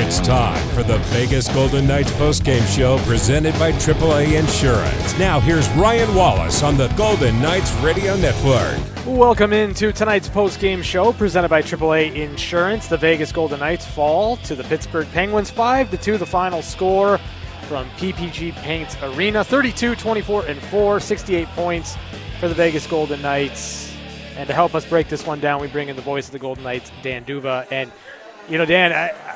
It's time for the Vegas Golden Knights postgame show presented by AAA Insurance. Now, here's Ryan Wallace on the Golden Knights Radio Network. Welcome into tonight's postgame show presented by AAA Insurance. The Vegas Golden Knights fall to the Pittsburgh Penguins 5 to 2, the final score from PPG Paints Arena 32 24 and 4, 68 points for the Vegas Golden Knights. And to help us break this one down, we bring in the voice of the Golden Knights, Dan D'Uva. And, you know, Dan, I,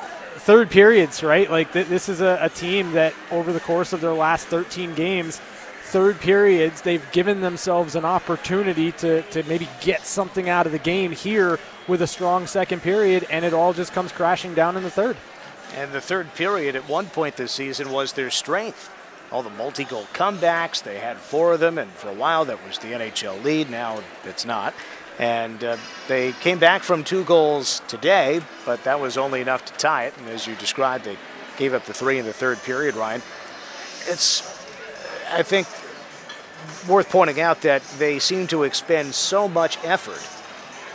third periods, right? Like th- this is a, a team that over the course of their last 13 games, third periods, they've given themselves an opportunity to, to maybe get something out of the game here with a strong second period, and it all just comes crashing down in the third. And the third period at one point this season was their strength. All the multi goal comebacks, they had four of them, and for a while that was the NHL lead. Now it's not. And uh, they came back from two goals today, but that was only enough to tie it. And as you described, they gave up the three in the third period, Ryan. It's, I think, worth pointing out that they seem to expend so much effort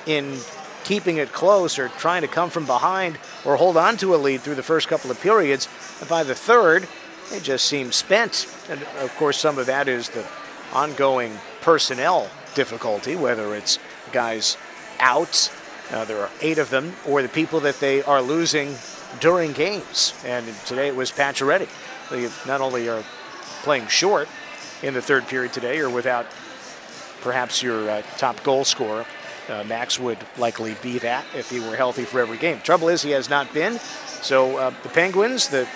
in keeping it close or trying to come from behind or hold on to a lead through the first couple of periods. And by the third, they just seem spent. And of course, some of that is the ongoing personnel difficulty, whether it's guys out. Uh, there are eight of them, or the people that they are losing during games. And today it was Pacioretty. They not only are playing short in the third period today, or without perhaps your uh, top goal scorer. Uh, Max would likely be that if he were healthy for every game. Trouble is, he has not been. So uh, the Penguins, the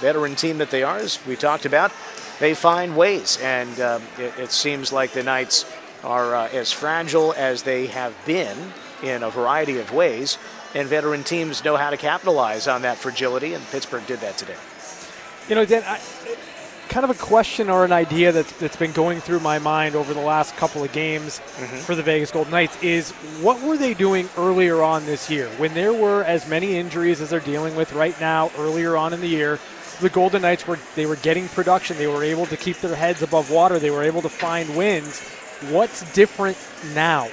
veteran team that they are, as we talked about, they find ways. And um, it, it seems like the Knights are uh, as fragile as they have been in a variety of ways, and veteran teams know how to capitalize on that fragility, and Pittsburgh did that today. You know, Dan, I, kind of a question or an idea that's, that's been going through my mind over the last couple of games mm-hmm. for the Vegas Golden Knights is what were they doing earlier on this year when there were as many injuries as they're dealing with right now earlier on in the year the Golden Knights were they were getting production they were able to keep their heads above water they were able to find wins What's different now?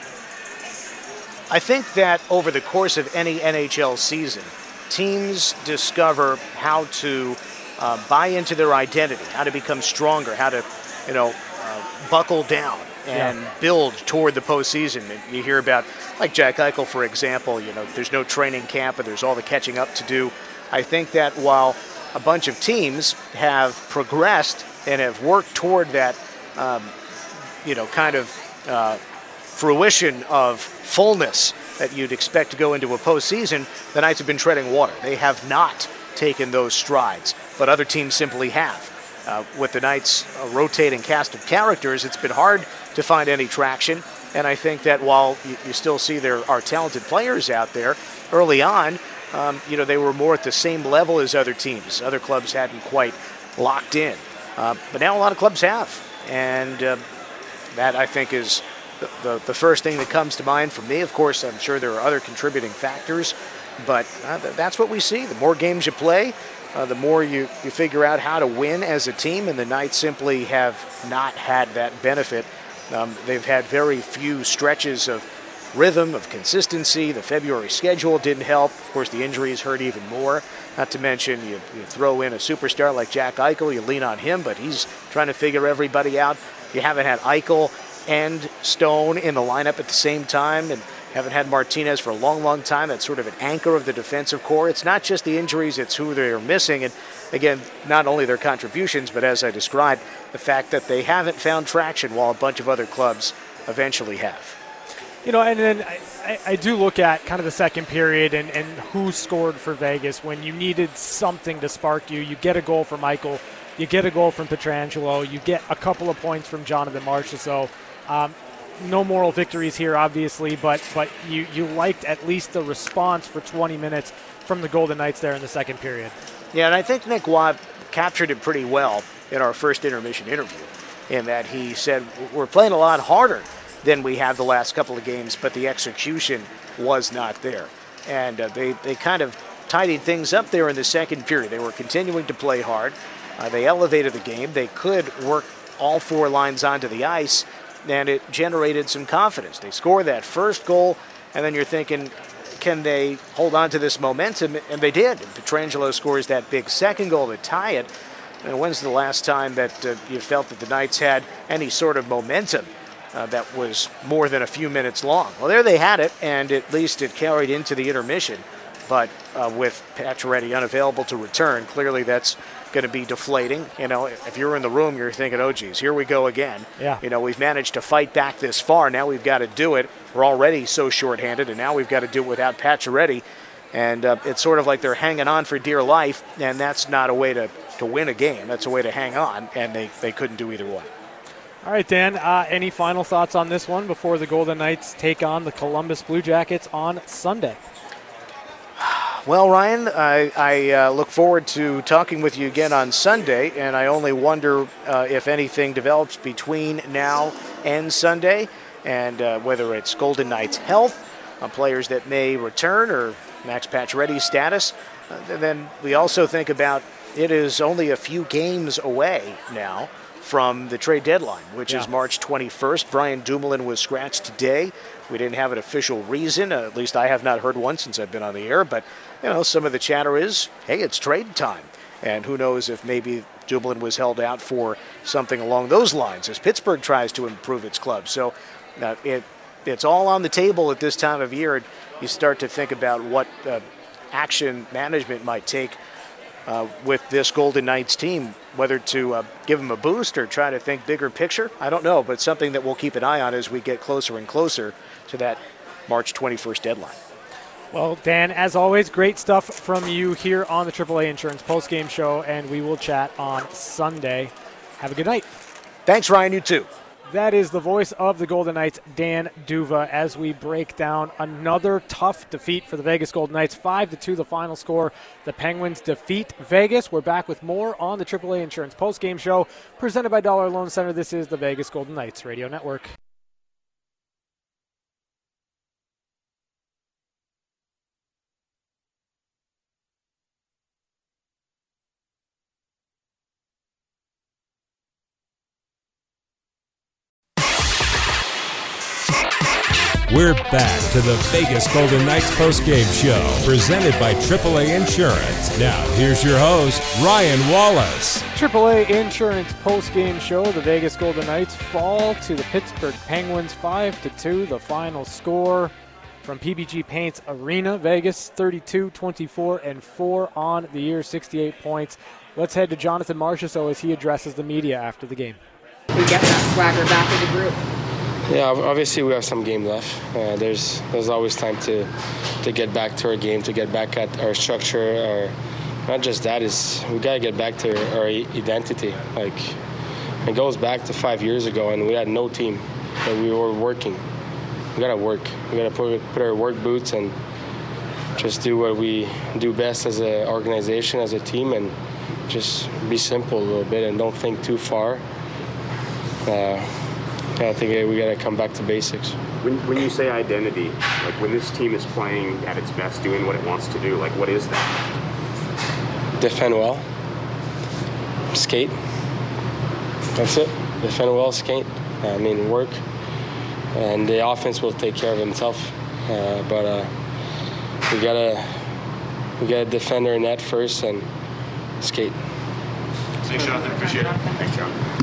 I think that over the course of any NHL season, teams discover how to uh, buy into their identity, how to become stronger, how to, you know, uh, buckle down and yeah. build toward the postseason. And You hear about, like Jack Eichel, for example, you know, there's no training camp and there's all the catching up to do. I think that while a bunch of teams have progressed and have worked toward that um, you know, kind of uh, fruition of fullness that you'd expect to go into a postseason, the Knights have been treading water. They have not taken those strides, but other teams simply have. Uh, with the Knights' uh, rotating cast of characters, it's been hard to find any traction. And I think that while you, you still see there are talented players out there, early on, um, you know, they were more at the same level as other teams. Other clubs hadn't quite locked in. Uh, but now a lot of clubs have. And uh, that, I think, is the, the, the, first thing that comes to mind for me. Of course, I'm sure there are other contributing factors, but uh, that's what we see. The more games you play, uh, the more you, you figure out how to win as a team, and the Knights simply have not had that benefit. Um, they've had very few stretches of rhythm, of consistency. The February schedule didn't help. Of course, the injuries hurt even more. Not to mention, you, you throw in a superstar like Jack Eichel, you lean on him, but he's trying to figure everybody out. You haven't had Eichel and Stone in the lineup at the same time, and haven't had Martinez for a long, long time. That's sort of an anchor of the defensive core. It's not just the injuries, it's who they're missing. And again, not only their contributions, but as I described, the fact that they haven't found traction while a bunch of other clubs eventually have. You know, and then I, I, do look at kind of the second period and, and who scored for Vegas when you needed something to spark you. You get a goal from Michael you get a goal from Pietrangelo. You get a couple of points from Jonathan Marchessault. Um, no moral victories here, obviously, but but you, you liked at least the response for 20 minutes from the Golden Knights there in the second period. Yeah, and I think Nick Watt captured it pretty well in our first intermission interview, in that he said we're playing a lot harder than we have the last couple of games, but the execution was not there, and uh, they they kind of tidied things up there in the second period. They were continuing to play hard. Uh, they elevated the game. They could work all four lines onto the ice, and it generated some confidence. They score that first goal, and then you're thinking, can they hold on to this momentum? And they did. Pietrangelo scores that big second goal to tie it. And when's the last time that uh, you felt that the Knights had any sort of momentum uh, that was more than a few minutes long? Well, there they had it, and at least it carried into the intermission. But uh, with Pacioretty unavailable to return, clearly that's going to be deflating. You know, if you're in the room, you're thinking, oh, geez, here we go again. Yeah. You know, we've managed to fight back this far. Now we've got to do it. We're already so shorthanded, and now we've got to do it without Pacioretty. And uh, it's sort of like they're hanging on for dear life, and that's not a way to, to win a game. That's a way to hang on, and they, they couldn't do either one. All right, Dan, uh, any final thoughts on this one before the Golden Knights take on the Columbus Blue Jackets on Sunday? Well, Ryan, I, I uh, look forward to talking with you again on Sunday, and I only wonder uh, if anything develops between now and Sunday, and uh, whether it's Golden Knights' health, uh, players that may return, or Max Pacioretty's status. Uh, then we also think about it is only a few games away now from the trade deadline, which Yeah. is March 21st. Brian Dumoulin was scratched today. We didn't have an official reason. Uh, at least I have not heard one since I've been on the air. But you know, some of the chatter is, hey, it's trade time, and who knows if maybe Dumoulin was held out for something along those lines as Pittsburgh tries to improve its club. So uh, it it's all on the table at this time of year. You start to think about what uh, action management might take uh, with this Golden Knights team, whether to uh, give them a boost or try to think bigger picture. I don't know, but something that we'll keep an eye on as we get closer and closer to that March 21st deadline. Well, Dan, as always, great stuff from you here on the AAA Insurance Post Game show, and we will chat on Sunday. Have a good night. Thanks, Ryan. You too. That is the voice of the Golden Knights, Dan D'Uva, as we break down another tough defeat for the Vegas Golden Knights. 5 to 2, the final score. The Penguins defeat Vegas. We're back with more on the AAA Insurance Post Game show, presented by Dollar Loan Center. This is the Vegas Golden Knights Radio Network. We're back to the Vegas Golden Knights postgame show, presented by AAA Insurance. Now, here's your host, Ryan Wallace. AAA Insurance postgame show. The Vegas Golden Knights fall to the Pittsburgh Penguins 5 to 2. The final score from PPG Paints Arena. Vegas 32 24 and 4 on the year, 68 points. Let's head to Jonathan Marchessault as he addresses the media after the game. we get that swagger back in the group. Yeah, obviously we have some game left. Uh, there's there's always time to to get back to our game, to get back at our structure. Or not just that is we gotta get back to our identity. Like it goes back to five years ago, and we had no team, but we were working. We gotta work. We gotta put put our work boots and just do what we do best as an organization, as a team, and just be simple a little bit and don't think too far. Uh, I think uh, we got to come back to basics. When, when you say identity, like when this team is playing at its best, doing what it wants to do, like what is that? Defend well, skate. That's it. Defend well, skate. I mean, work, and the offense will take care of itself. Uh, but uh, we gotta we gotta defend our net first and skate. Thanks, Jonathan. Appreciate it. Thanks, John.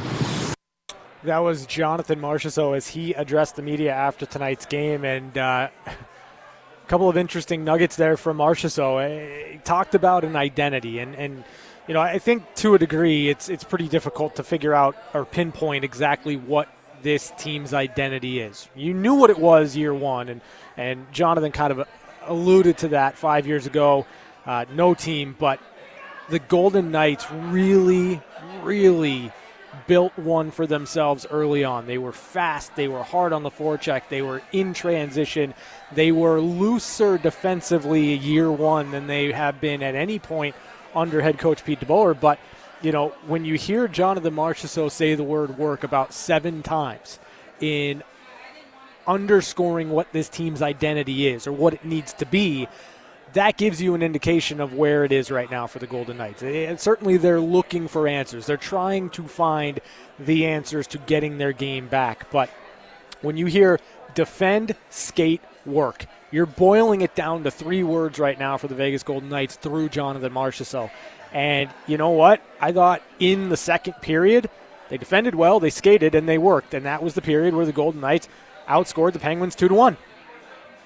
That was Jonathan Marchessault as he addressed the media after tonight's game, and uh, a couple of interesting nuggets there from Marchessault. Uh, He talked about an identity, and, and you know I think to a degree it's it's pretty difficult to figure out or pinpoint exactly what this team's identity is. You knew what it was year one, and and Jonathan kind of alluded to that five years ago. Uh, no team, but the Golden Knights really, really built one for themselves early on. They were fast, they were hard on the forecheck, they were in transition, they were looser defensively year one than they have been at any point under head coach Pete DeBoer. But you know, when you hear Jonathan Marchessault say the word work about seven times in underscoring what this team's identity is or what it needs to be, that gives you an indication of where it is right now for the Golden Knights. And certainly they're looking for answers. They're trying to find the answers to getting their game back. But when you hear defend, skate, work. You're boiling it down to three words right now for the Vegas Golden Knights through Jonathan Marchessault. And you know what? I thought in the second period, they defended well, they skated, and they worked. And that was the period where the Golden Knights outscored the Penguins 2 to 1.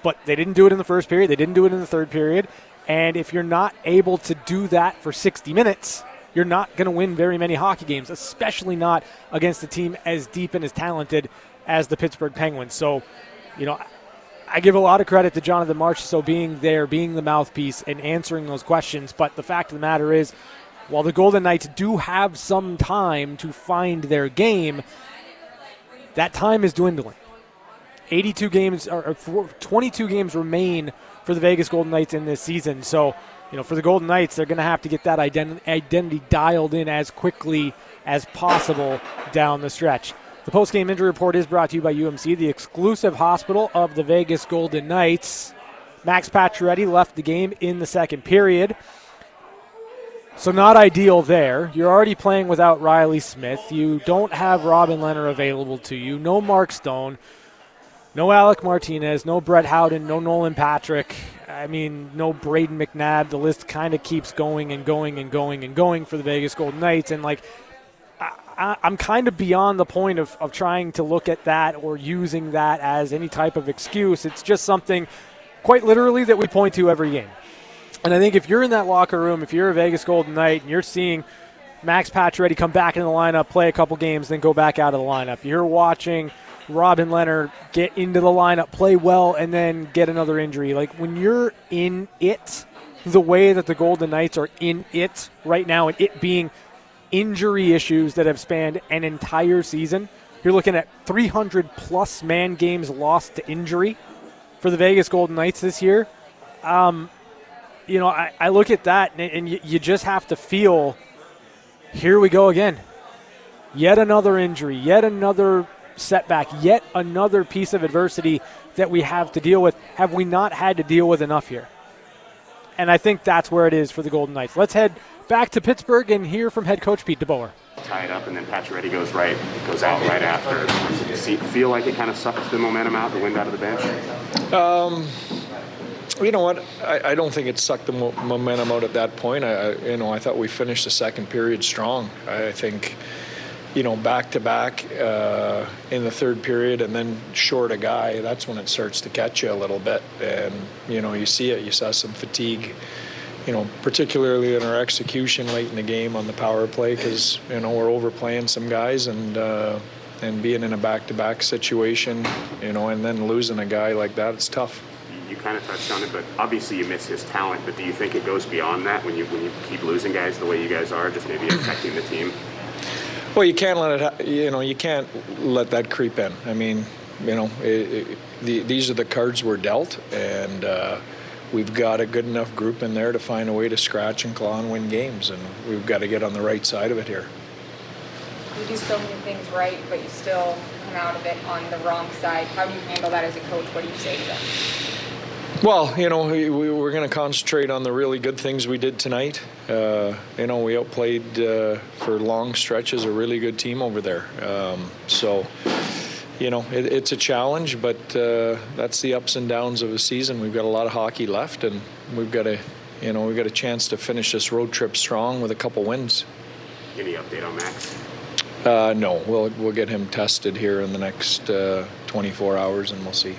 But they didn't do it in the first period, they didn't do it in the third period. And if you're not able to do that for 60 minutes, you're not going to win very many hockey games, especially not against a team as deep and as talented as the Pittsburgh Penguins. So, you know, I give a lot of credit to Jonathan Marchessault being there, being the mouthpiece, and answering those questions. But the fact of the matter is, while the Golden Knights do have some time to find their game, that time is dwindling. 82 games or 22 games remain for the Vegas Golden Knights in this season. So, you know, for the Golden Knights, they're going to have to get that ident- identity dialed in as quickly as possible down the stretch. The post-game injury report is brought to you by UMC, the exclusive hospital of the Vegas Golden Knights. Max Pacioretty left the game in the second period. So not ideal there. You're already playing without Riley Smith. You don't have Robin Lehner available to you. No Mark Stone. No Alec Martinez. No Brett Howden. No Nolan Patrick. I mean, no Brayden McNabb. The list kind of keeps going and going and going and going for the Vegas Golden Knights. And like, I, am kind of beyond the point of, of trying to look at that or using that as any type of excuse. It's just something, quite literally, that we point to every game. And I think if you're in that locker room, if you're a Vegas Golden Knight and you're seeing Max Pacioretty come back into the lineup, play a couple games, then go back out of the lineup, you're watching Robin Lehner get into the lineup, play well, and then get another injury. Like when you're in it, the way that the Golden Knights are in it right now, and it being injury issues that have spanned an entire season, you're looking at 300 plus man games lost to injury for the Vegas Golden Knights this year. Um, you know, I, I look at that and, and you, you just have to feel here we go again. Yet another injury, yet another setback, yet another piece of adversity that we have to deal with. Have we not had to deal with enough here? And I think that's where it is for the Golden Knights. Let's head back to Pittsburgh and hear from head coach Pete DeBoer. Tie it up, and then Pacioretty goes right, goes out right after. See, feel like it kind of sucked the momentum out, the wind out of the bench. Um, you know what? I, I, don't think it sucked the mo- momentum out at that point. I, I, you know, I thought we finished the second period strong. I think, you know, back to back uh, in the third period, and then short a guy. That's when it starts to catch you a little bit, and you know, you see it. You saw some fatigue. You know, particularly in our execution late in the game on the power play, because you know we're overplaying some guys and. Uh, and being in a back-to-back situation, you know, and then losing a guy like that, it's tough you kind of touched on it, but obviously you miss his talent. But do you think it goes beyond that when you when you keep losing guys the way you guys are, just maybe affecting the team? Well, you can't let it. You know, you can't let that creep in. I mean, you know, it, it, the, these are the cards we're dealt, and uh, we've got a good enough group in there to find a way to scratch and claw and win games, and we've got to get on the right side of it here. You do so many things right, but you still come out of it on the wrong side. How do you handle that as a coach? What do you say to them? Well, you know, we, we are going to concentrate on the really good things we did tonight. Uh, you know, we outplayed uh, for long stretches a really good team over there. Um, so, you know, it, it's a challenge, but uh, that's the ups and downs of a season. We've got a lot of hockey left, and we've got a, you know, we've got a chance to finish this road trip strong with a couple wins. Any update on Max? Uh, no, we'll we'll get him tested here in the next uh, 24 hours, and we'll see.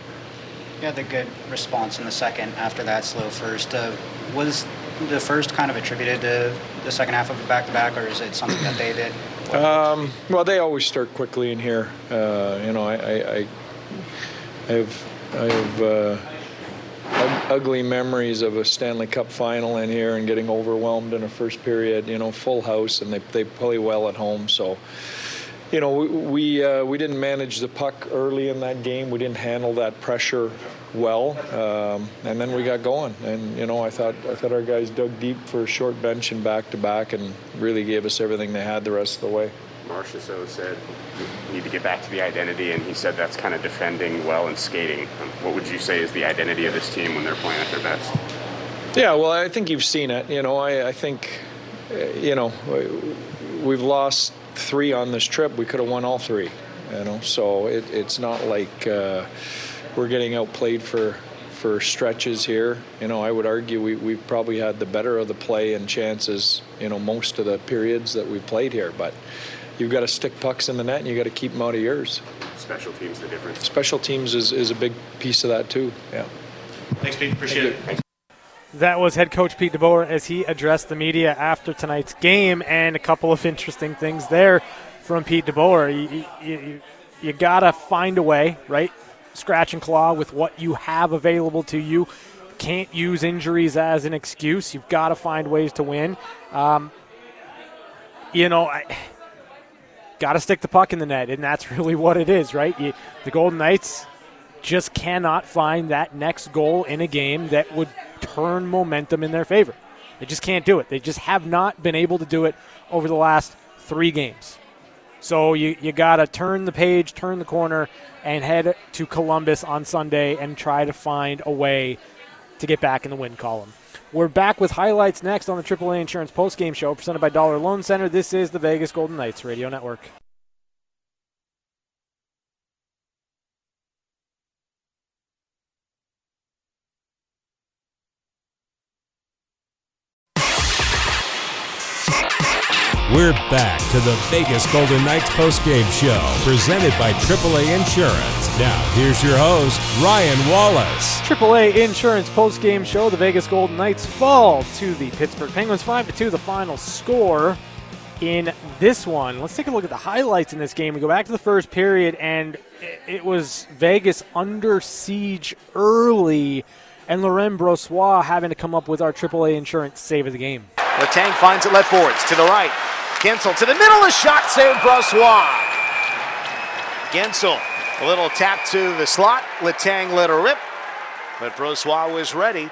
You had the good response in the second after that slow first. Uh, was the first kind of attributed to the second half of a back to back, or is it something that they did? Um, well, they always start quickly in here. Uh, you know, I, I, I, have, I have uh, ugly memories of a Stanley Cup final in here and getting overwhelmed in a first period. You know, full house, and they they play well at home, so you know, we we, uh, we, didn't manage the puck early in that game. We didn't handle that pressure well, um, and then we got going. And you know, I thought I thought our guys dug deep for a short bench and back to back, and really gave us everything they had the rest of the way. Marchessault said you need to get back to the identity, and he said that's kind of defending well and skating. What would you say is the identity of this team when they're playing at their best? Yeah, well, I think you've seen it. You know, I, I think, uh, you know, we've lost three on this trip. We could have won all three. You know, so it, it's not like uh, we're getting outplayed for for stretches here. You know, I would argue we, we've probably had the better of the play and chances, you know, most of the periods that we've played here. But you've got to stick pucks in the net and you got to keep them out of yours. Special teams, the difference. Special teams is, is a big piece of that, too. Yeah. Thanks, Pete. Appreciate it. That was head coach Pete DeBoer as he addressed the media after tonight's game, and a couple of interesting things there from Pete DeBoer. You, you, you got to find a way, right? scratch and claw with what you have available to you. Can't use injuries as an excuse. You've got to find ways to win. Um, you know, I got to stick the puck in the net, and that's really what it is, right? You, the Golden Knights just cannot find that next goal in a game that would turn momentum in their favor. They just can't do it. They just have not been able to do it over the last three games. So you, you got to turn the page, turn the corner, and head to Columbus on Sunday and try to find a way to get back in the win column. We're back with highlights next on the AAA Insurance Postgame Show presented by Dollar Loan Center. This is the Vegas Golden Knights Radio Network. We're back to the Vegas Golden Knights postgame show presented by AAA Insurance. Now, here's your host, Ryan Wallace. AAA Insurance postgame show. The Vegas Golden Knights fall to the Pittsburgh Penguins 5 to 2, the final score in this one. Let's take a look at the highlights in this game. We go back to the first period, and it was Vegas under siege early, and Laurent Brossoit having to come up with our AAA Insurance save of the game. Letang finds it left boards to the right. Guentzel to the middle, a shot saved Brossoit. Guentzel, a little tap to the slot. Letang let rip, but Brossoit was ready.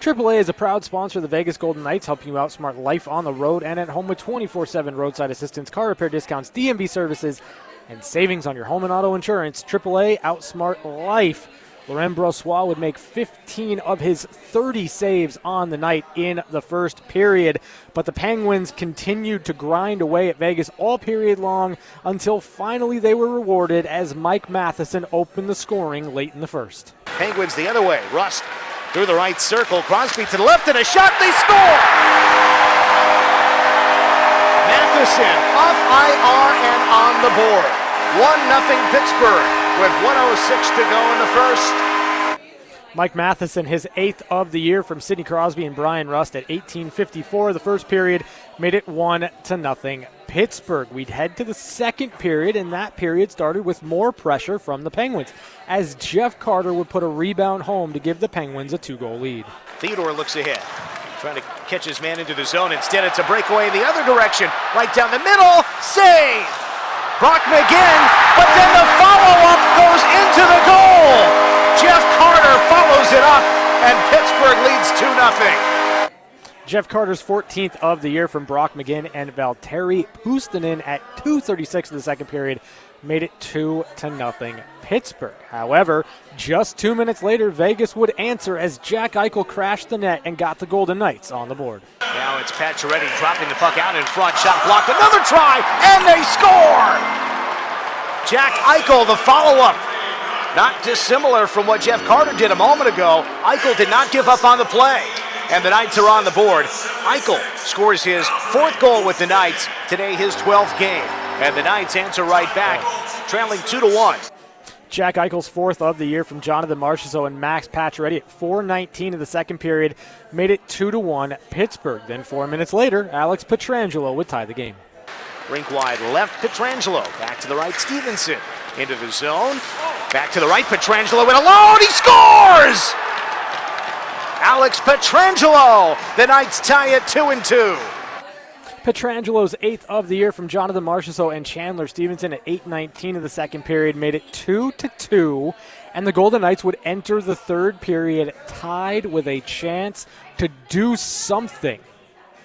AAA is a proud sponsor of the Vegas Golden Knights, helping you outsmart life on the road and at home with 24 7 roadside assistance, car repair discounts, DMV services, and savings on your home and auto insurance. AAA outsmart life. Laurent Brossoit would make 15 of his 30 saves on the night in the first period. But the Penguins continued to grind away at Vegas all period long until finally they were rewarded as Mike Matheson opened the scoring late in the first. Penguins the other way. Rust through the right circle. Crosby to the left and a shot. They score! Matheson off IR and on the board. 1 0 Pittsburgh with 106 to go in the first. Mike Matheson, his eighth of the year from Sidney Crosby and Bryan Rust at 18:54. The first period made it one to nothing. Pittsburgh. We'd head to the second period, and that period started with more pressure from the Penguins, as Jeff Carter would put a rebound home to give the Penguins a two-goal lead. Theodore looks ahead, trying to catch his man into the zone. Instead, it's a breakaway in the other direction, right down the middle. Save. Brock McGinn, but then the follow-up goes into the goal. Jeff Carter follows it up, and Pittsburgh leads 2 0. Jeff Carter's 14th of the year from Brock McGinn and Valtteri Puustinen at 2:36 of the second period made it two to nothing Pittsburgh. However, just two minutes later, Vegas would answer as Jack Eichel crashed the net and got the Golden Knights on the board. Now it's Pacioretty dropping the puck out in front, shot blocked, another try, and they score! Jack Eichel, the follow-up. Not dissimilar from what Jeff Carter did a moment ago. Eichel did not give up on the play, and the Knights are on the board. Eichel scores his fourth goal with the Knights, today his 12th game, and the Knights answer right back, trailing 2 to 1. Jack Eichel's fourth of the year from Jonathan Marchessault and Max Pacioretty at 4:19 of the second period made it two to one Pittsburgh. Then four minutes later, Alex Pietrangelo would tie the game. Rink wide left, Pietrangelo back to the right, Stephenson into the zone, back to the right, Pietrangelo in alone, he scores! Alex Pietrangelo, the Knights tie it two and two. Pietrangelo's eighth of the year from Jonathan Marchessault and Chandler Stephenson at 8:19 of the second period made it two to two, and the Golden Knights would enter the third period tied with a chance to do something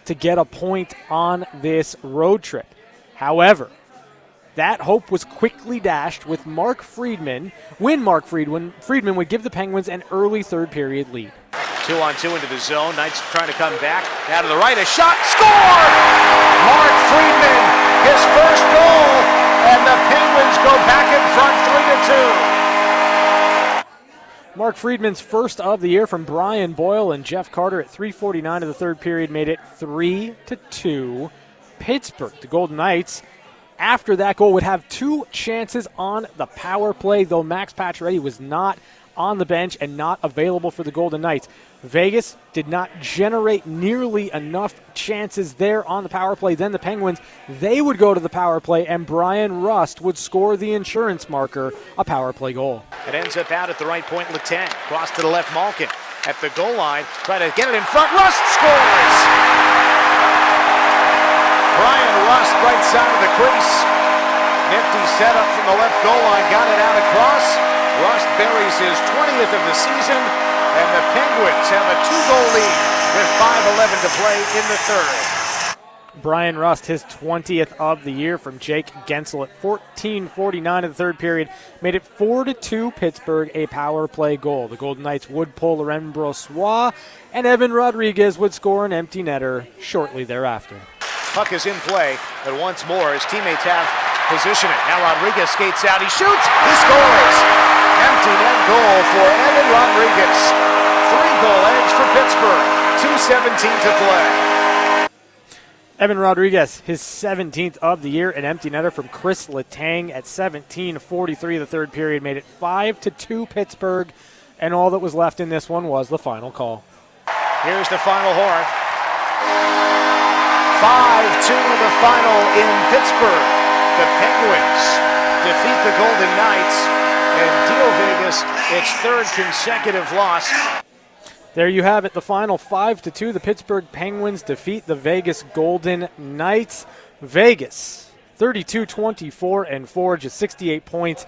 to get a point on this road trip. However, that hope was quickly dashed with Mark Friedman. When Mark Friedman, Friedman would give the Penguins an early third period lead. Two on two into the zone. Knights trying to come back. Out of the right, a shot. Score! Mark Friedman, his first goal, and the Penguins go back in front three to two. Mark Friedman's first of the year from Brian Boyle and Jeff Carter at 3:49 of the third period made it three to two. Pittsburgh, the Golden Knights, after that goal would have two chances on the power play, though Max Pacioretty was not on the bench and not available for the Golden Knights. Vegas did not generate nearly enough chances there on the power play. Then the Penguins, they would go to the power play, and Bryan Rust would score the insurance marker, a power play goal. It ends up out at the right point, Letang. Cross to the left, Malkin. At the goal line, try to get it in front. Rust scores! Bryan Rust, right side of the crease. Nifty setup from the left goal line, got it out across. Rust buries his 20th of the season, and the Penguins have a two-goal lead with 5.11 to play in the third. Bryan Rust, his 20th of the year from Jake Guentzel at 14:49 of the third period, made it 4 to 2 Pittsburgh, a power play goal. The Golden Knights would pull Laurent Brossoit, and Evan Rodrigues would score an empty netter shortly thereafter. Puck is in play, but once more his teammates have position it. Now Rodrigues skates out, he shoots, he scores! Net goal for Evan Rodrigues. Three goal edge for Pittsburgh. 2.17 to play. Evan Rodrigues, his 17th of the year, an empty netter from Chris Letang at 17:43 of the third period made it 5 to 2 Pittsburgh, and all that was left in this one was the final call. Here's the final horn. 5 2 the final in Pittsburgh. The Penguins defeat the Golden Knights and deal Vegas its third consecutive loss. There you have it. The final five to two. The Pittsburgh Penguins defeat the Vegas Golden Knights. Vegas 32 24 and 4, just 68 points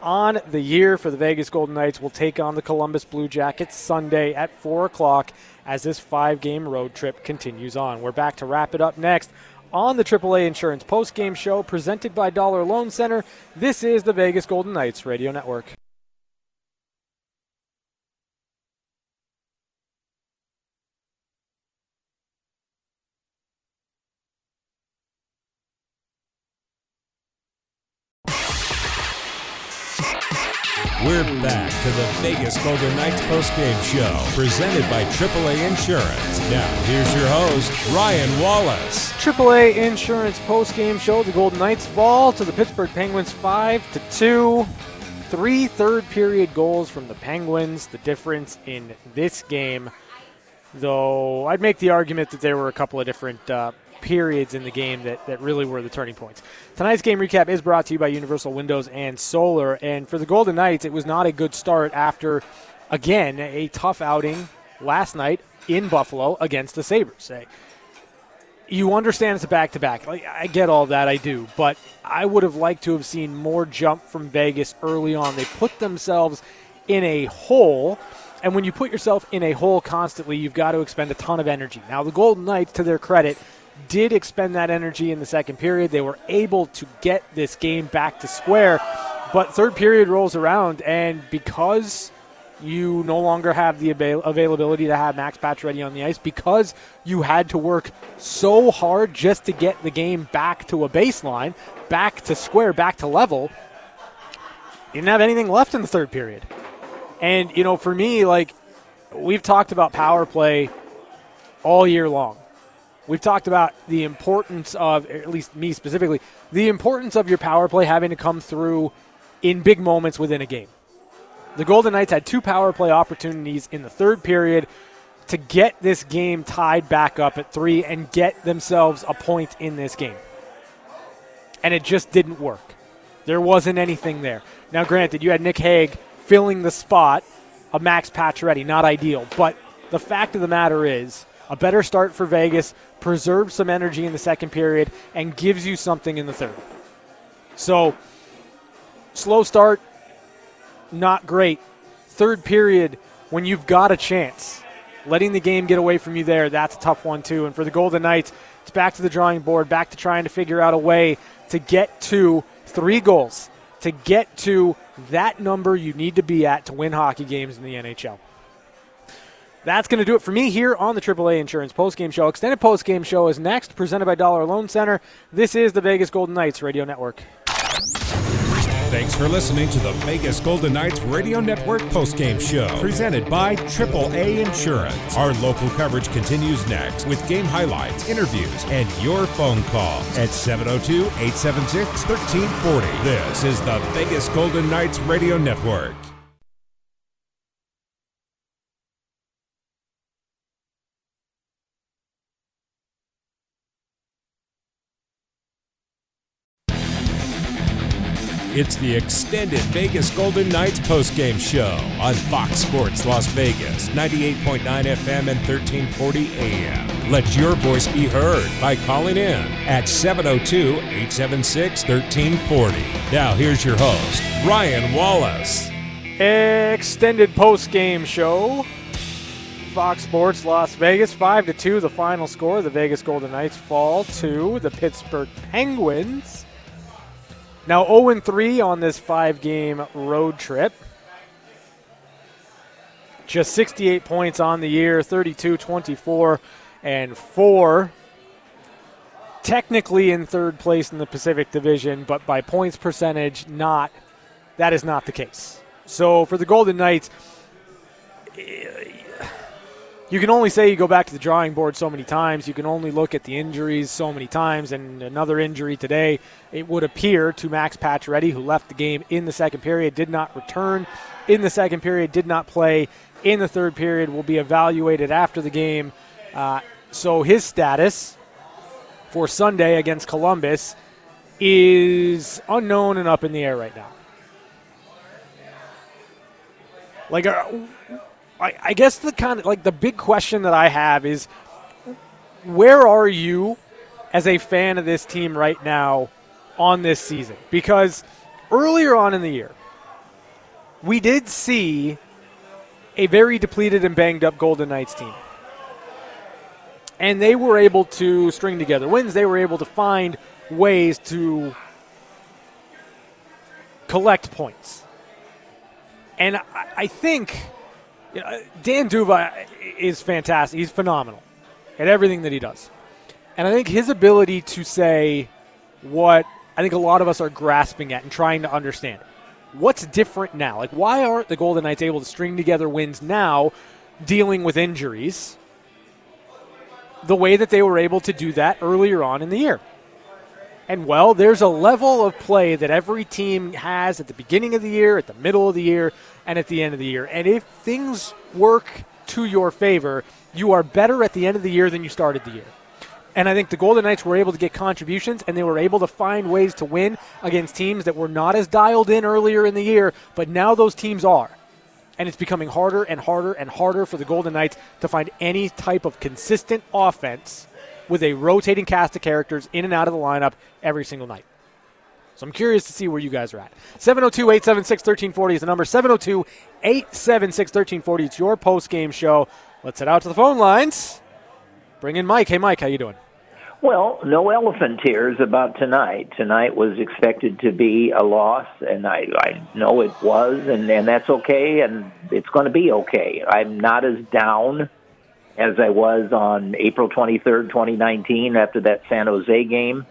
on the year for the Vegas Golden Knights. Will take on the Columbus Blue Jackets Sunday at 4 o'clock as this five game road trip continues on. We're back to wrap it up next on the AAA Insurance Post Game Show presented by Dollar Loan Center. This is the Vegas Golden Knights Radio Network. Vegas Golden Knights postgame show, presented by AAA Insurance. Now, here's your host, Ryan Wallace. AAA Insurance postgame show. The Golden Knights fall to the Pittsburgh Penguins 5 to 2. Three third period goals from the Penguins. The difference in this game, though, I'd make the argument that there were a couple of different uh, periods in the game that, that really were the turning points. Tonight's game recap is brought to you by Universal Windows and Solar. And for the Golden Knights, it was not a good start after, again, a tough outing last night in Buffalo against the Sabres. You understand it's a back to back. I get all that, I do, but I would have liked to have seen more jump from Vegas early on. They put themselves in a hole. And when you put yourself in a hole constantly, you've got to expend a ton of energy. Now, the Golden Knights, to their credit, did expend that energy in the second period. They were able to get this game back to square. But third period rolls around, and because you no longer have the avail- availability to have Max Pacioretty on the ice, because you had to work so hard just to get the game back to a baseline, back to square, back to level, you didn't have anything left in the third period. And, you know, for me, like, we've talked about power play all year long. We've talked about the importance of, at least me specifically, the importance of your power play having to come through in big moments within a game. The Golden Knights had two power play opportunities in the third period to get this game tied back up at three and get themselves a point in this game. And it just didn't work. There wasn't anything there. Now, granted, you had Nick Hague filling the spot of Max Pacioretty, not ideal. But the fact of the matter is, a better start for Vegas preserves some energy in the second period and gives you something in the third. So, slow start, not great. Third period, when you've got a chance, letting the game get away from you there, that's a tough one too. And for the Golden Knights, it's back to the drawing board, back to trying to figure out a way to get to three goals, to get to that number you need to be at to win hockey games in the NHL. That's going to do it for me here on the AAA Insurance Postgame Show. Extended Postgame Show is next, presented by Dollar Loan Center. This is the Vegas Golden Knights Radio Network. Thanks for listening to the Vegas Golden Knights Radio Network postgame show, presented by AAA Insurance. Our local coverage continues next with game highlights, interviews, and your phone calls at 702 876 1340. This is the Vegas Golden Knights Radio Network. It's the extended Vegas Golden Knights postgame show on Fox Sports Las Vegas, 98.9 FM and 1340 AM. Let your voice be heard by calling in at 702 876 1340. Now, here's your host, Ryan Wallace. Extended post-game show. Fox Sports Las Vegas 5 to 2 the final score. The Vegas Golden Knights fall to the Pittsburgh Penguins. Now 0 3 on this five game road trip. Just 68 points on the year, 32, 24, and 4. Technically in third place in the Pacific Division, but by points percentage, not. That is not the case. So for the Golden Knights, you can only say you go back to the drawing board so many times. You can only look at the injuries so many times. And another injury today, it would appear to Max Pacioretty, who left the game in the second period, did not return in the second period, did not play in the third period, will be evaluated after the game. Uh, so his status for Sunday against Columbus is unknown and up in the air right now. Like, uh, I, I guess the kind of like the big question that I have is where are you as a fan of this team right now on this season? Because earlier on in the year, we did see a very depleted and banged up Golden Knights team. And they were able to string together wins. They were able to find ways to collect points. And I, I think you know, Dan D'Uva is fantastic. He's phenomenal at everything that he does. And I think his ability to say what I think a lot of us are grasping at and trying to understand. What's different now? Like, why aren't the Golden Knights able to string together wins now, dealing with injuries, the way that they were able to do that earlier on in the year? And well, there's a level of play that every team has at the beginning of the year, at the middle of the year, and at the end of the year. And if things work to your favor, you are better at the end of the year than you started the year. And I think the Golden Knights were able to get contributions and they were able to find ways to win against teams that were not as dialed in earlier in the year, but now those teams are. And it's becoming harder and harder and harder for the Golden Knights to find any type of consistent offense with a rotating cast of characters in and out of the lineup every single night. So I'm curious to see where you guys are at. 702 876 1340 is the number. 702 876 1340. It's your post game show. Let's head out to the phone lines. Bring in Mike. Hey, Mike, how you doing? Well, no elephant tears about tonight. Tonight was expected to be a loss, and I, I know it was, and, and that's okay, and it's going to be okay. I'm not as down as I was on April 23rd, 2019, after that San Jose game.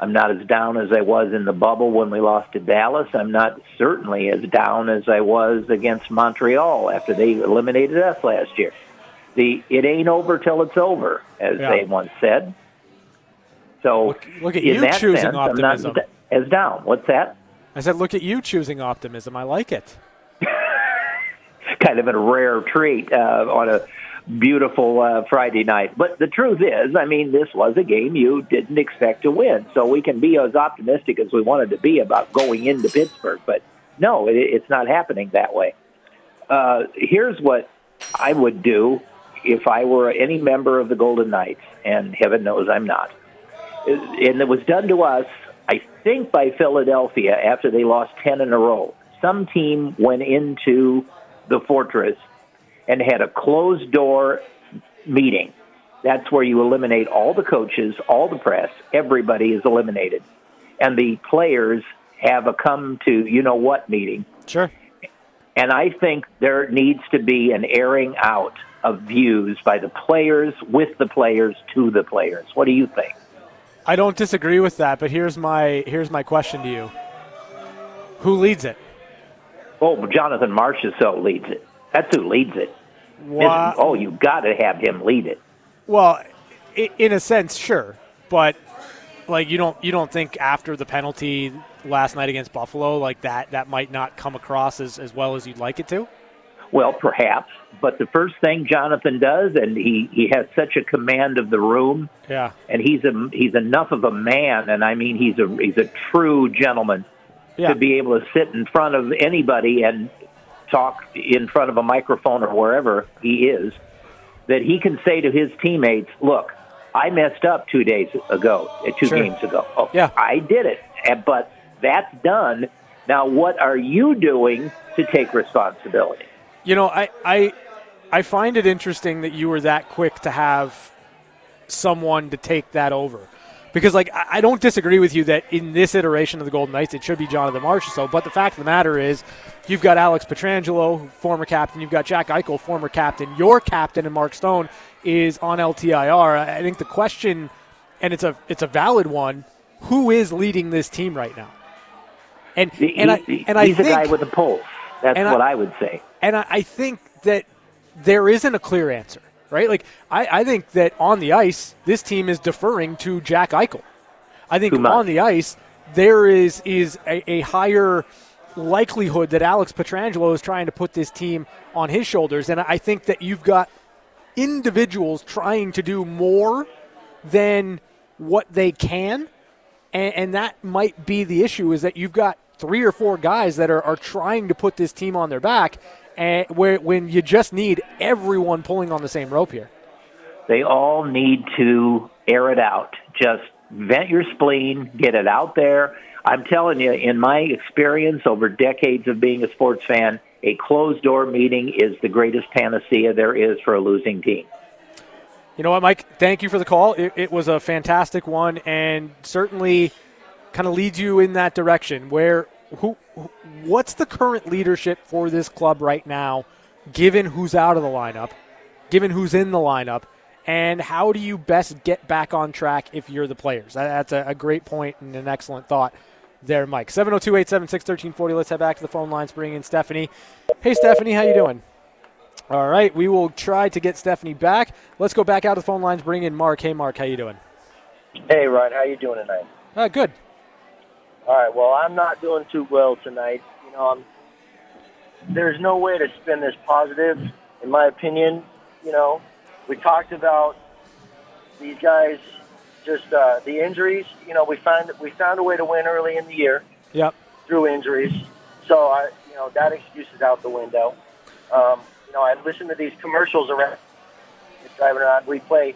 I'm not as down as I was in the bubble when we lost to Dallas. I'm not certainly as down as I was against Montreal after they eliminated us last year. The it ain't over till it's over, as yeah. they once said. So look, look at you choosing sense, optimism. As down. What's that? I said, look at you choosing optimism. I like it. kind of a rare trait uh, on a beautiful uh, Friday night. But the truth is, I mean, this was a game you didn't expect to win. So we can be as optimistic as we wanted to be about going into Pittsburgh. But no, it, it's not happening that way. Uh, here's what I would do if I were any member of the Golden Knights, and heaven knows I'm not. And it was done to us, I think, by Philadelphia after they lost 10 in a row. Some team went into the fortress and had a closed door meeting. That's where you eliminate all the coaches, all the press, everybody is eliminated. And the players have a come to you know what meeting. Sure. And I think there needs to be an airing out of views by the players, with the players, to the players. What do you think? I don't disagree with that, but here's my here's my question to you. Who leads it? Oh, Jonathan Marchessault leads it. That's who leads it. Wha- Oh, you got to have him lead it. Well, in a sense, sure, but like you don't you don't think after the penalty last night against Buffalo, like that that might not come across as, as well as you'd like it to. Well, perhaps, but the first thing Jonathan does, and he he has such a command of the room, Yeah. and he's a he's enough of a man, and I mean he's a he's a true gentleman Yeah. to be able to sit in front of anybody and talk in front of a microphone or wherever he is, that he can say to his teammates, "Look, I messed up two days ago, uh, two Sure. games ago. Oh, Yeah. I did it, but that's done. Now, what are you doing to take responsibility?" You know, I, I I find it interesting that you were that quick to have someone to take that over. Because like I don't disagree with you that in this iteration of the Golden Knights it should be Jonathan Marchessault, but the fact of the matter is you've got Alex Pietrangelo, former captain, you've got Jack Eichel, former captain, your captain and Mark Stone is on LTIR. I think the question and it's a it's a valid one, who is leading this team right now? And He- and I and I he's think, a guy with a pulse. That's what I- I would say. and I, I think that there isn't a clear answer, right? Like, I, I think that on the ice, this team is deferring to Jack Eichel. I think on the ice, there is is a, a higher likelihood that Alex Pietrangelo is trying to put this team on his shoulders. And I think that you've got individuals trying to do more than what they can and, and that might be the issue is that you've got three or four guys that are, are trying to put this team on their back and where when you just need everyone pulling on the same rope here They all need to air it out. Just vent your spleen, get it out there. I'm telling you, in my experience over decades of being a sports fan, a closed door meeting is the greatest panacea there is for a losing team. you know what mike thank you for the call it, it was a fantastic one and certainly kind of leads you in that direction where who what's the current leadership for this club right now given who's out of the lineup given who's in the lineup and how do you best get back on track if you're the players? That's a, great point and an excellent thought there mike. 702-876-1340 let's head back to the phone lines bring in stephanie. Hey stephanie how you doing? All right we will try to get stephanie back. Let's go back out to the phone lines bring in mark. Hey mark how you doing? Hey, Ryan, how you doing tonight? uh, good All right. Well, I'm not doing too well tonight. You know, I'm. There's no way to spin this positive, in my opinion. You know, we talked about these guys, just uh, the injuries. You know, we found we found a way to win early in the year yep through injuries. So I, you know, that excuse is out the window. Um, you know, I listen to these commercials around driving around. We play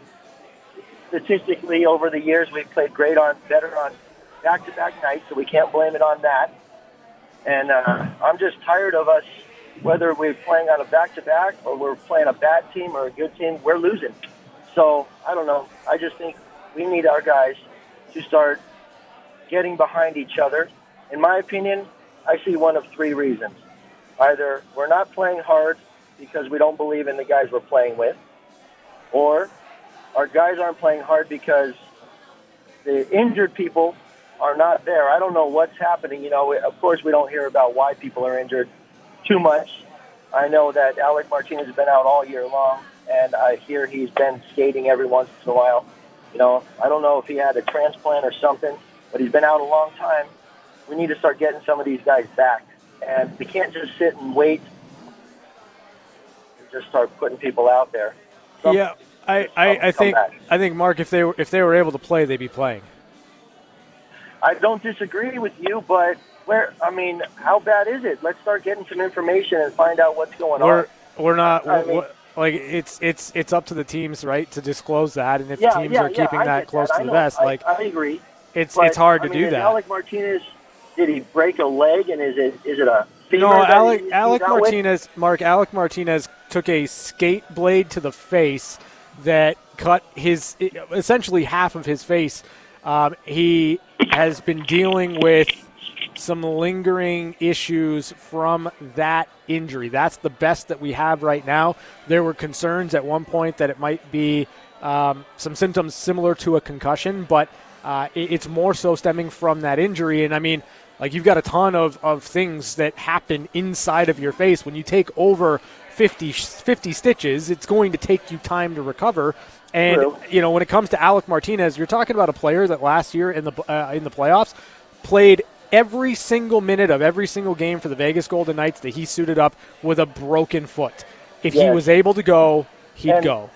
statistically over the years. We've played great on better on back-to-back nights, so we can't blame it on that. And uh, I'm just tired of us, whether we're playing on a back-to-back or we're playing a bad team or a good team, we're losing. So I don't know. I just think we need our guys to start getting behind each other. In my opinion, I see one of three reasons. Either we're not playing hard because we don't believe in the guys we're playing with, or our guys aren't playing hard because the injured people are not there. I don't know what's happening. You know, of course, we don't hear about why people are injured too much. I know that Alec Martinez has been out all year long, and I hear he's been skating every once in a while. You know, I don't know if he had a transplant or something, but he's been out a long time. We need to start getting some of these guys back, and we can't just sit and wait and just start putting people out there. Some- yeah I, I, I think back. I think Mark if they were if they were able to play they'd be playing I don't disagree with you, but where I mean, how bad is it? Let's start getting some information and find out what's going we're on. we're not I we're- mean- like it's it's it's up to the teams right to disclose that and if yeah, teams yeah, are keeping I that close that. to I the vest like I agree. it's But, it's hard I to mean, do that Alec Martinez, did he break a leg? And is it is it a no Alec he- Alec out with? Martinez Mark Alec Martinez took a skate blade to the face that cut his essentially half of his face um, he has been dealing with some lingering issues from that injury. That's the best that we have right now. There were concerns at one point that it might be um, some symptoms similar to a concussion, but uh, it- it's more so stemming from that injury. And I mean, Like you've got a ton of, of things that happen inside of your face. When you take over 50, 50 stitches, it's going to take you time to recover. And True. you know, when it comes to Alec Martinez, you're talking about a player that last year in the uh, in the playoffs played every single minute of every single game for the Vegas Golden Knights that he suited up with a broken foot. If he was able to go, he'd And- go.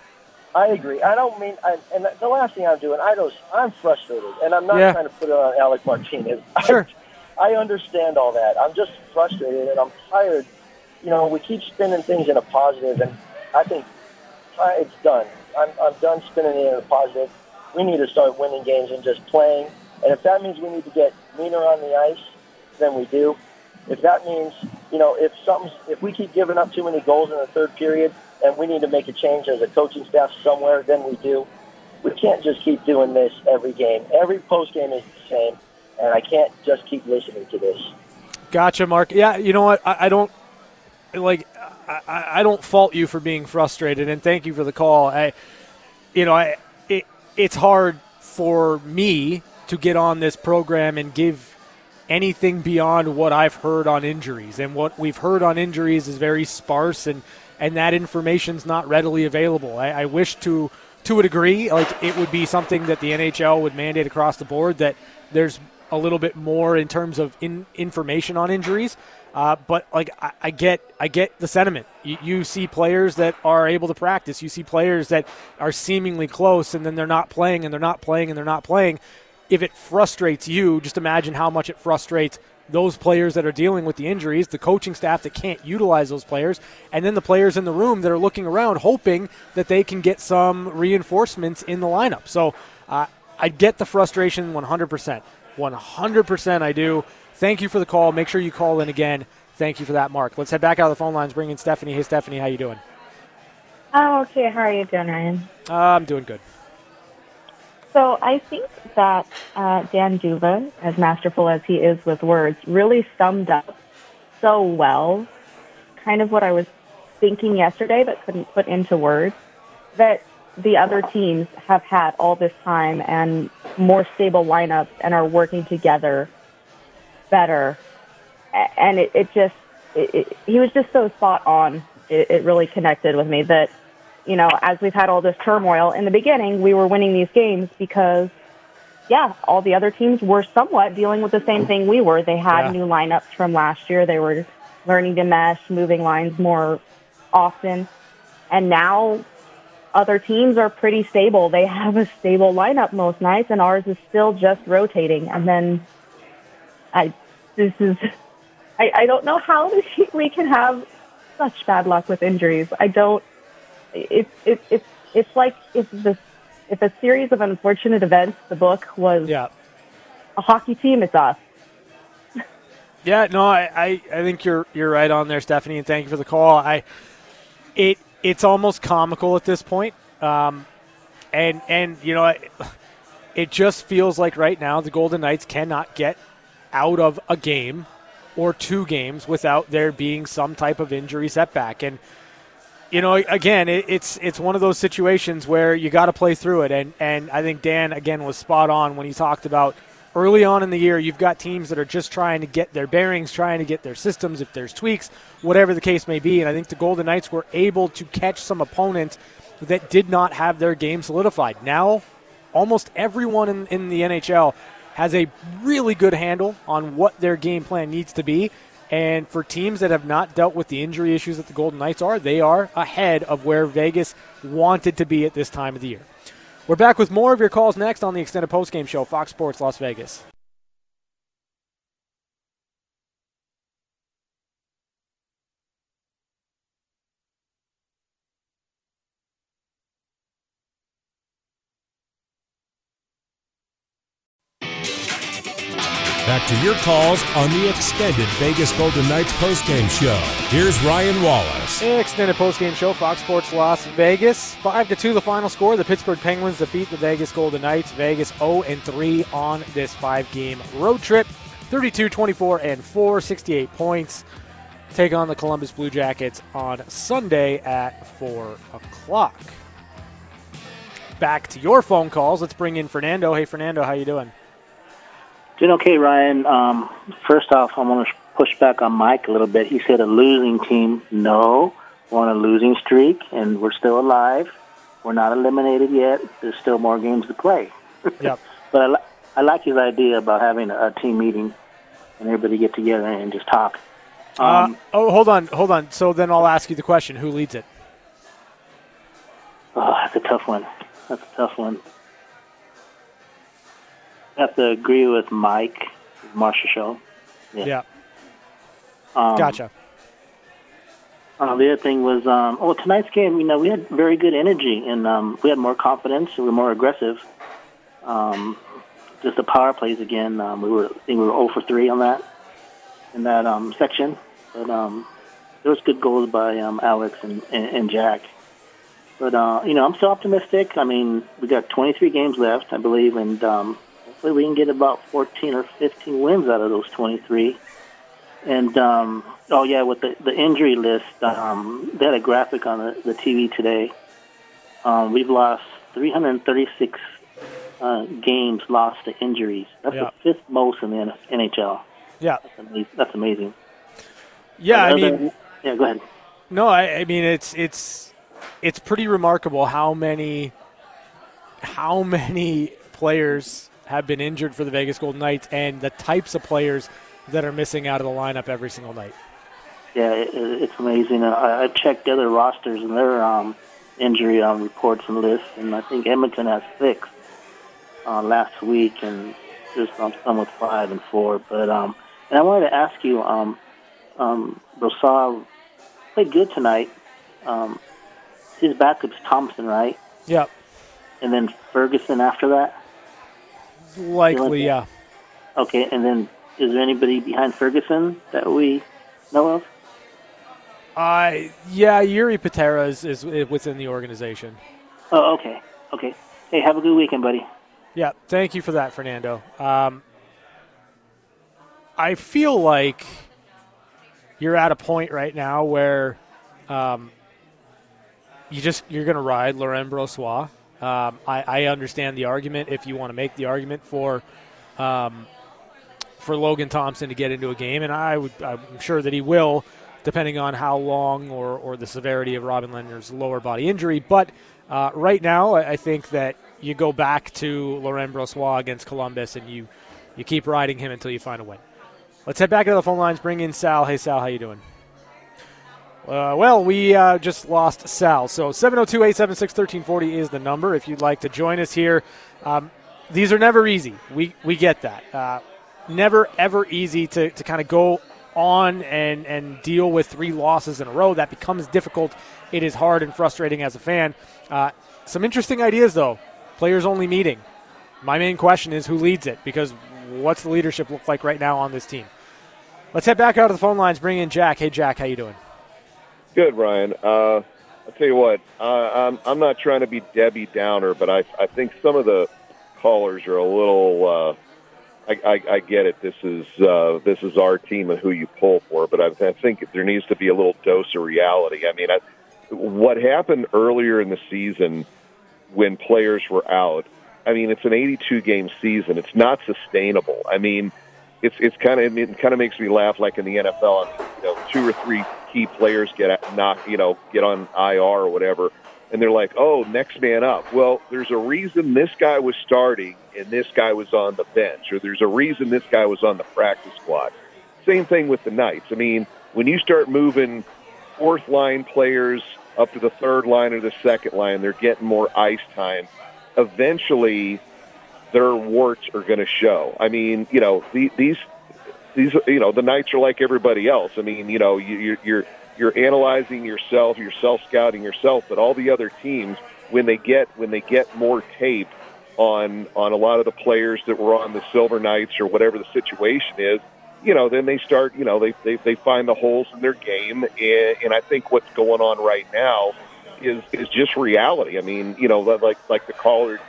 I agree. I don't mean, I, and the last thing I'm doing, I don't, I'm frustrated, and I'm not Yeah. trying to put it on Alec Martinez. Sure. I, I understand all that. I'm just frustrated, and I'm tired. You know, we keep spinning things in a positive, and I think uh, it's done. I'm, I'm done spinning it in a positive. We need to start winning games and just playing. And if that means we need to get meaner on the ice, then we do. If that means, you know, if something's, if we keep giving up too many goals in the third period and we need to make a change as a coaching staff somewhere, then we do. We can't just keep doing this every game. Every post game is the same, and I can't just keep listening to this. Gotcha, Mark. Yeah, you know what? I, I don't like. I, I don't fault you for being frustrated, and thank you for the call. I, you know, I it it's hard for me to get on this program and give anything beyond what I've heard on injuries, and what we've heard on injuries is very sparse, and and that information's not readily available. I, I wish to to a degree, like it would be something that the NHL would mandate across the board that there's a little bit more in terms of in, information on injuries. Uh, but like I, I get, I get the sentiment. You, you see players that are able to practice. You see players that are seemingly close, and then they're not playing, and they're not playing, and they're not playing. If it frustrates you, just imagine how much it frustrates those players that are dealing with the injuries, the coaching staff that can't utilize those players, and then the players in the room that are looking around hoping that they can get some reinforcements in the lineup. So uh, I get the frustration 100%. 100% I do. Thank you for the call. Make sure you call in again. Thank you for that, Mark. Let's head back out of the phone lines. Bring in Stephanie. Hey, Stephanie, how you doing? Oh, okay. How are you doing, Ryan? Uh, I'm doing good. So I think that uh, Dan D'Uva, as masterful as he is with words, really summed up so well kind of what I was thinking yesterday but couldn't put into words that the other teams have had all this time and more stable lineups and are working together better. And it, it just, it, it, he was just so spot on. It, it really connected with me that you know, as we've had all this turmoil in the beginning, we were winning these games because, yeah, all the other teams were somewhat dealing with the same thing we were. They had Yeah. new lineups from last year. They were learning to mesh, moving lines more often. And now other teams are pretty stable. They have a stable lineup most nights, and ours is still just rotating. And then I, this is, I, I don't know how we can have such bad luck with injuries. I don't it's it's it's it's like if the if a series of unfortunate events, the book was yeah. a hockey team, it's us. Yeah, no, I, I, I think you're you're right on there, Stephanie, and thank you for the call. I it it's almost comical at this point, um, and and you know, it, it just feels like right now the Golden Knights cannot get out of a game or two games without there being some type of injury setback, and you know, again, it, it's it's one of those situations where you got to play through it, and and I think Dan again was spot on when he talked about early on in the year. You've got teams that are just trying to get their bearings, trying to get their systems, if there's tweaks, whatever the case may be. And I think the Golden Knights were able to catch some opponents that did not have their game solidified. Now, almost everyone in, in the NHL has a really good handle on what their game plan needs to be. And for teams that have not dealt with the injury issues that the Golden Knights are, they are ahead of where Vegas wanted to be at this time of the year. We're back with more of your calls next on the extended postgame show, Fox Sports Las Vegas. Back to your calls on the extended Vegas Golden Knights postgame show. Here's Ryan Wallace. Extended postgame show, Fox Sports Las Vegas. Five to two, the final score. The Pittsburgh Penguins defeat the Vegas Golden Knights. Vegas 0 and 3 on this five-game road trip. 32, 24, and 4, 68 points. Take on the Columbus Blue Jackets on Sunday at 4 o'clock. Back to your phone calls. Let's bring in Fernando. Hey, Fernando, how you doing? Doing okay, Ryan. Um, first off, I'm going to push back on Mike a little bit. He said a losing team. No, we're on a losing streak, and we're still alive. We're not eliminated yet. There's still more games to play. Yep. But I, li- I like his idea about having a, a team meeting and everybody get together and just talk. Um, uh, oh, hold on, hold on. So then I'll ask you the question: Who leads it? Oh, that's a tough one. That's a tough one. I have to agree with Mike, Marchessault. Yeah. Um, Gotcha. Uh, the other thing was, um, oh, tonight's game. You know, we had very good energy and um, we had more confidence. We were more aggressive. Um, just the power plays again. Um, we were, I think we were 0 for 3 on that in that um, section, but um, there was good goals by um, Alex and, and, and Jack. But uh, you know, I'm still optimistic. I mean, we got 23 games left, I believe, and um, hopefully we can get about 14 or 15 wins out of those 23. And um, oh yeah, with the the injury list, um, they had a graphic on the, the TV today. Um, we've lost 336 uh, games lost to injuries. That's Yeah. the fifth most in the NHL. Yeah. That's amazing. That's amazing. Yeah, I mean, yeah. Go ahead. No, I, I mean it's it's it's pretty remarkable how many how many players have been injured for the Vegas Golden Knights and the types of players that are missing out of the lineup every single night. Yeah, it, it- it's amazing. I, I checked other rosters and their um, injury um, reports and lists, and I think Edmonton has six uh, last week, and just some, some with five and four. But um, and I wanted to ask you, um, um, Rosal played good tonight. Um, his backup's Thompson, right? Yep. And then Ferguson after that. Likely, yeah. Okay, and then is there anybody behind Ferguson that we know of? Uh, yeah, Jiri Patera is, is within the organization. Oh, okay, okay. Hey, have a good weekend, buddy. Yeah, thank you for that, Fernando. Um, I feel like you're at a point right now where um, you just you're going to ride Laurent Brossoit. Um, I, I understand the argument if you want to make the argument for um, for Logan Thompson to get into a game, and I would I'm sure that he will, depending on how long or, or the severity of Robin Lehner's lower body injury. But uh, right now, I, I think that you go back to Laurent Brossoit against Columbus, and you you keep riding him until you find a win. Let's head back to the phone lines. Bring in Sal. Hey, Sal, how you doing? Uh, well, we uh, just lost Sal. So 702 876 1340 is the number if you'd like to join us here. Um, these are never easy. We, we get that. Uh, never, ever easy to, to kind of go on and, and deal with three losses in a row. That becomes difficult. It is hard and frustrating as a fan. Uh, some interesting ideas, though. Players only meeting. My main question is who leads it because what's the leadership look like right now on this team? Let's head back out to the phone lines. Bring in Jack. Hey, Jack, how you doing? Good, Ryan. Uh, I'll tell you what. Uh, I'm I'm not trying to be Debbie Downer, but I I think some of the callers are a little. Uh, I, I, I get it. This is uh, this is our team and who you pull for, but I, I think there needs to be a little dose of reality. I mean, I, what happened earlier in the season when players were out? I mean, it's an 82 game season. It's not sustainable. I mean, it's it's kind of it kind of makes me laugh. Like in the NFL, I mean, you know, two or three key players get knocked, you know, get on IR or whatever, and they're like, "Oh, next man up." Well, there's a reason this guy was starting and this guy was on the bench, or there's a reason this guy was on the practice squad. Same thing with the Knights. I mean, when you start moving fourth line players up to the third line or the second line, they're getting more ice time. Eventually, their warts are going to show. I mean, you know, the, these these you know the Knights are like everybody else. I mean, you know, you, you're you're you're analyzing yourself, you're self scouting yourself, but all the other teams when they get when they get more tape on on a lot of the players that were on the Silver Knights or whatever the situation is, you know, then they start, you know, they they, they find the holes in their game, and, and I think what's going on right now is is just reality. I mean, you know, like like the caller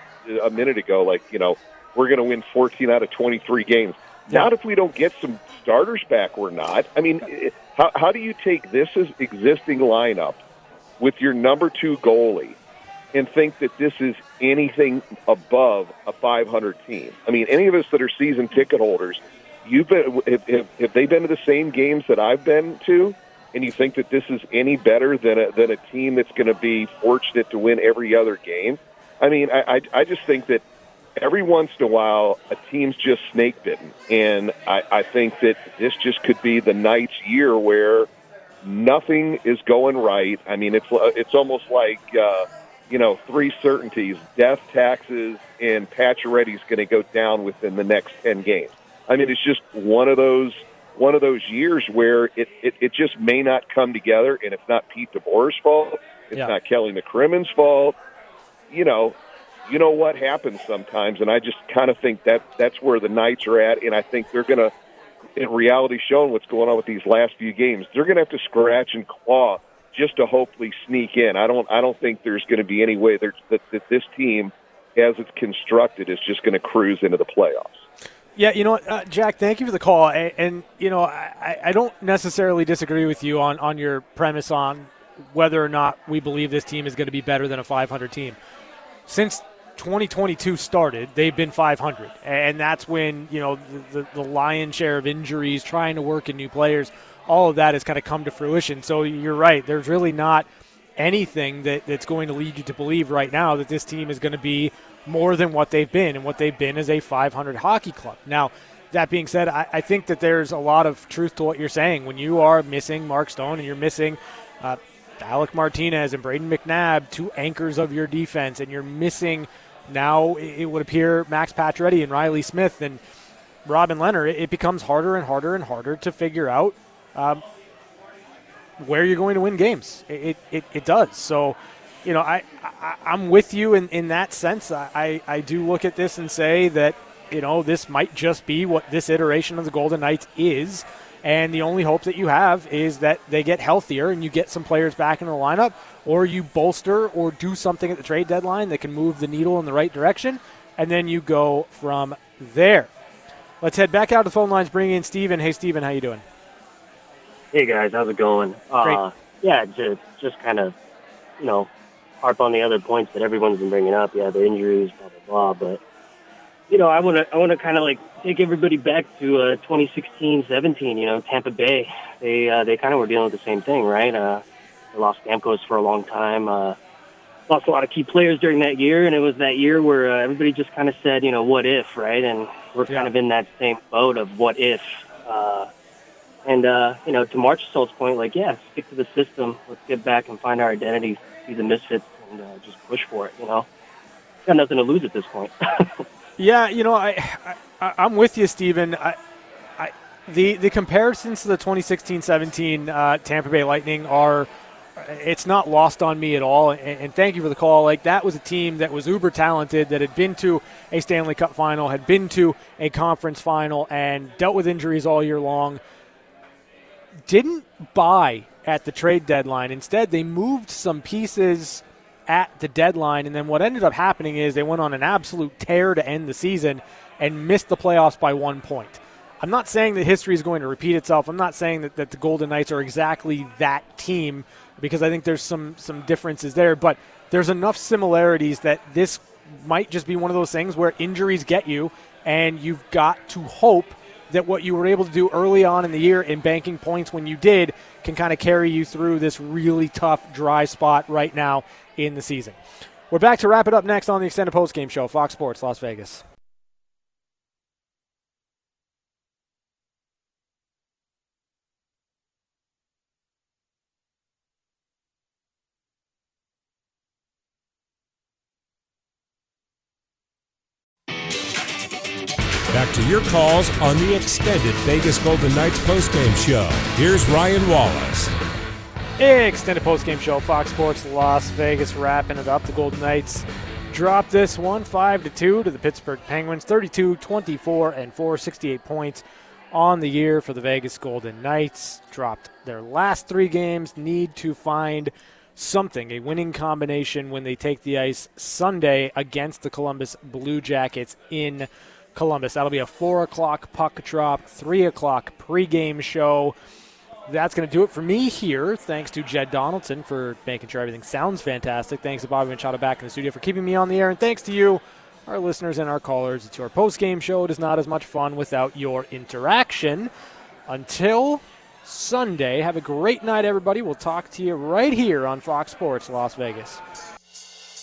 a minute ago, like you know, we're going to win 14 out of 23 games. Not if we don't get some starters back. We're not. I mean, how how do you take this as existing lineup with your number two goalie and think that this is anything above a 500 team. I mean, any of us that are season ticket holders, you've been have, have, have they been to the same games that I've been to? And you think that this is any better than a, than a team that's going to be fortunate to win every other game? I mean, I, I, I just think that every once in a while a team's just snake bitten, and I, I think that this just could be the Knights' year where nothing is going right. I mean, it's it's almost like. Uh, you know, three certainties: death, taxes, and Pacioretty's going to go down within the next ten games. I mean, it's just one of those one of those years where it, it, it just may not come together, and it's not Pete DeBoer's fault. It's Yeah. not Kelly McCrimmon's fault. You know, you know what happens sometimes, and I just kind of think that that's where the Knights are at, and I think they're going to, in reality, showing what's going on with these last few games, they're going to have to scratch and claw just to hopefully sneak in. I don't, I don't think there's going to be any way that, that, this team, as it's constructed, is just going to cruise into the playoffs. Yeah, you know uh, Jack, thank you for the call. And, and you know, I, I don't necessarily disagree with you on, on your premise on whether or not we believe this team is going to be better than a 500 team. Since 2022 started, they've been 500. And that's when, you know, the, the, the lion's share of injuries, trying to work in new players, all of that has kind of come to fruition. So you're right. There's really not anything that, that's going to lead you to believe right now that this team is going to be more than what they've been, and what they've been is a 500 hockey club. Now, that being said, I, I think that there's a lot of truth to what you're saying. When you are missing Mark Stone and you're missing uh, Alec Martinez and Brayden McNabb, two anchors of your defense, and you're missing now it would appear Max Pacioretty and Riley Smith and Robin Lehner, it, becomes harder and harder and harder to figure out um, where you're going to win games. It, it, it, does. So, you know, I, I I'm with you in, in that sense. I, I do look at this and say that you know this might just be what this iteration of the Golden Knights is, and the only hope that you have is that they get healthier and you get some players back in the lineup, or you bolster or do something at the trade deadline that can move the needle in the right direction, and then you go from there. Let's head back out to the phone lines. Bring in Steven. Hey, Steven, how you doing? Hey guys, how's it going? Uh, yeah, just just kind of, you know, harp on the other points that everyone's been bringing up. Yeah, the injuries, blah blah blah. But you know, I want to I want to kind of like take everybody back to uh, 2016, 17. You know, Tampa Bay. They uh, they kind of were dealing with the same thing, right? Uh, they lost Stamkos for a long time. Uh, lost a lot of key players during that year, and it was that year where uh, everybody just kind of said, you know, what if, right? And we're kind of in that same boat of what if. Uh, and uh, you know, to Marchessault's point, like, yeah, stick to the system. Let's get back and find our identity, be the misfits, and uh, just push for it. You know, got nothing to lose at this point. Yeah, you know, I, I I'm with you, Steven. I, I the the comparisons to the 2016-17 uh, Tampa Bay Lightning are it's not lost on me at all. And, and thank you for the call. Like that was a team that was uber talented, that had been to a Stanley Cup final, had been to a conference final, and dealt with injuries all year long. Didn't buy at the trade deadline. Instead, they moved some pieces at the deadline. And then what ended up happening is they went on an absolute tear to end the season and missed the playoffs by one point. I'm not saying that history is going to repeat itself. I'm not saying that, that the Golden Knights are exactly that team because I think there's some some differences there. But there's enough similarities that this might just be one of those things where injuries get you, and you've got to hope that what you were able to do early on in the year in banking points when you did can kind of carry you through this really tough dry spot right now in the season. We're back to wrap it up next on the extended postgame show, Fox Sports Las Vegas. To your calls on the extended Vegas Golden Knights postgame show. Here's Ryan Wallace. Extended postgame show, Fox Sports Las Vegas, wrapping it up. The Golden Knights dropped this one 5 to 2 to the Pittsburgh Penguins, 32 24 and 4, 68 points on the year for the Vegas Golden Knights. Dropped their last three games, need to find something, a winning combination when they take the ice Sunday against the Columbus Blue Jackets in Columbus. That'll be a 4 o'clock puck drop, 3 o'clock pregame show. that's going to do it for me here. Thanks to Jed Donaldson for making sure everything sounds fantastic. Thanks to Bobby Machado back in the studio for keeping me on the air. And thanks to you, our listeners and our callers. It's your post game show. It is not as much fun without your interaction. Until Sunday, have a great night, everybody. We'll talk to you right here on Fox Sports Las Vegas.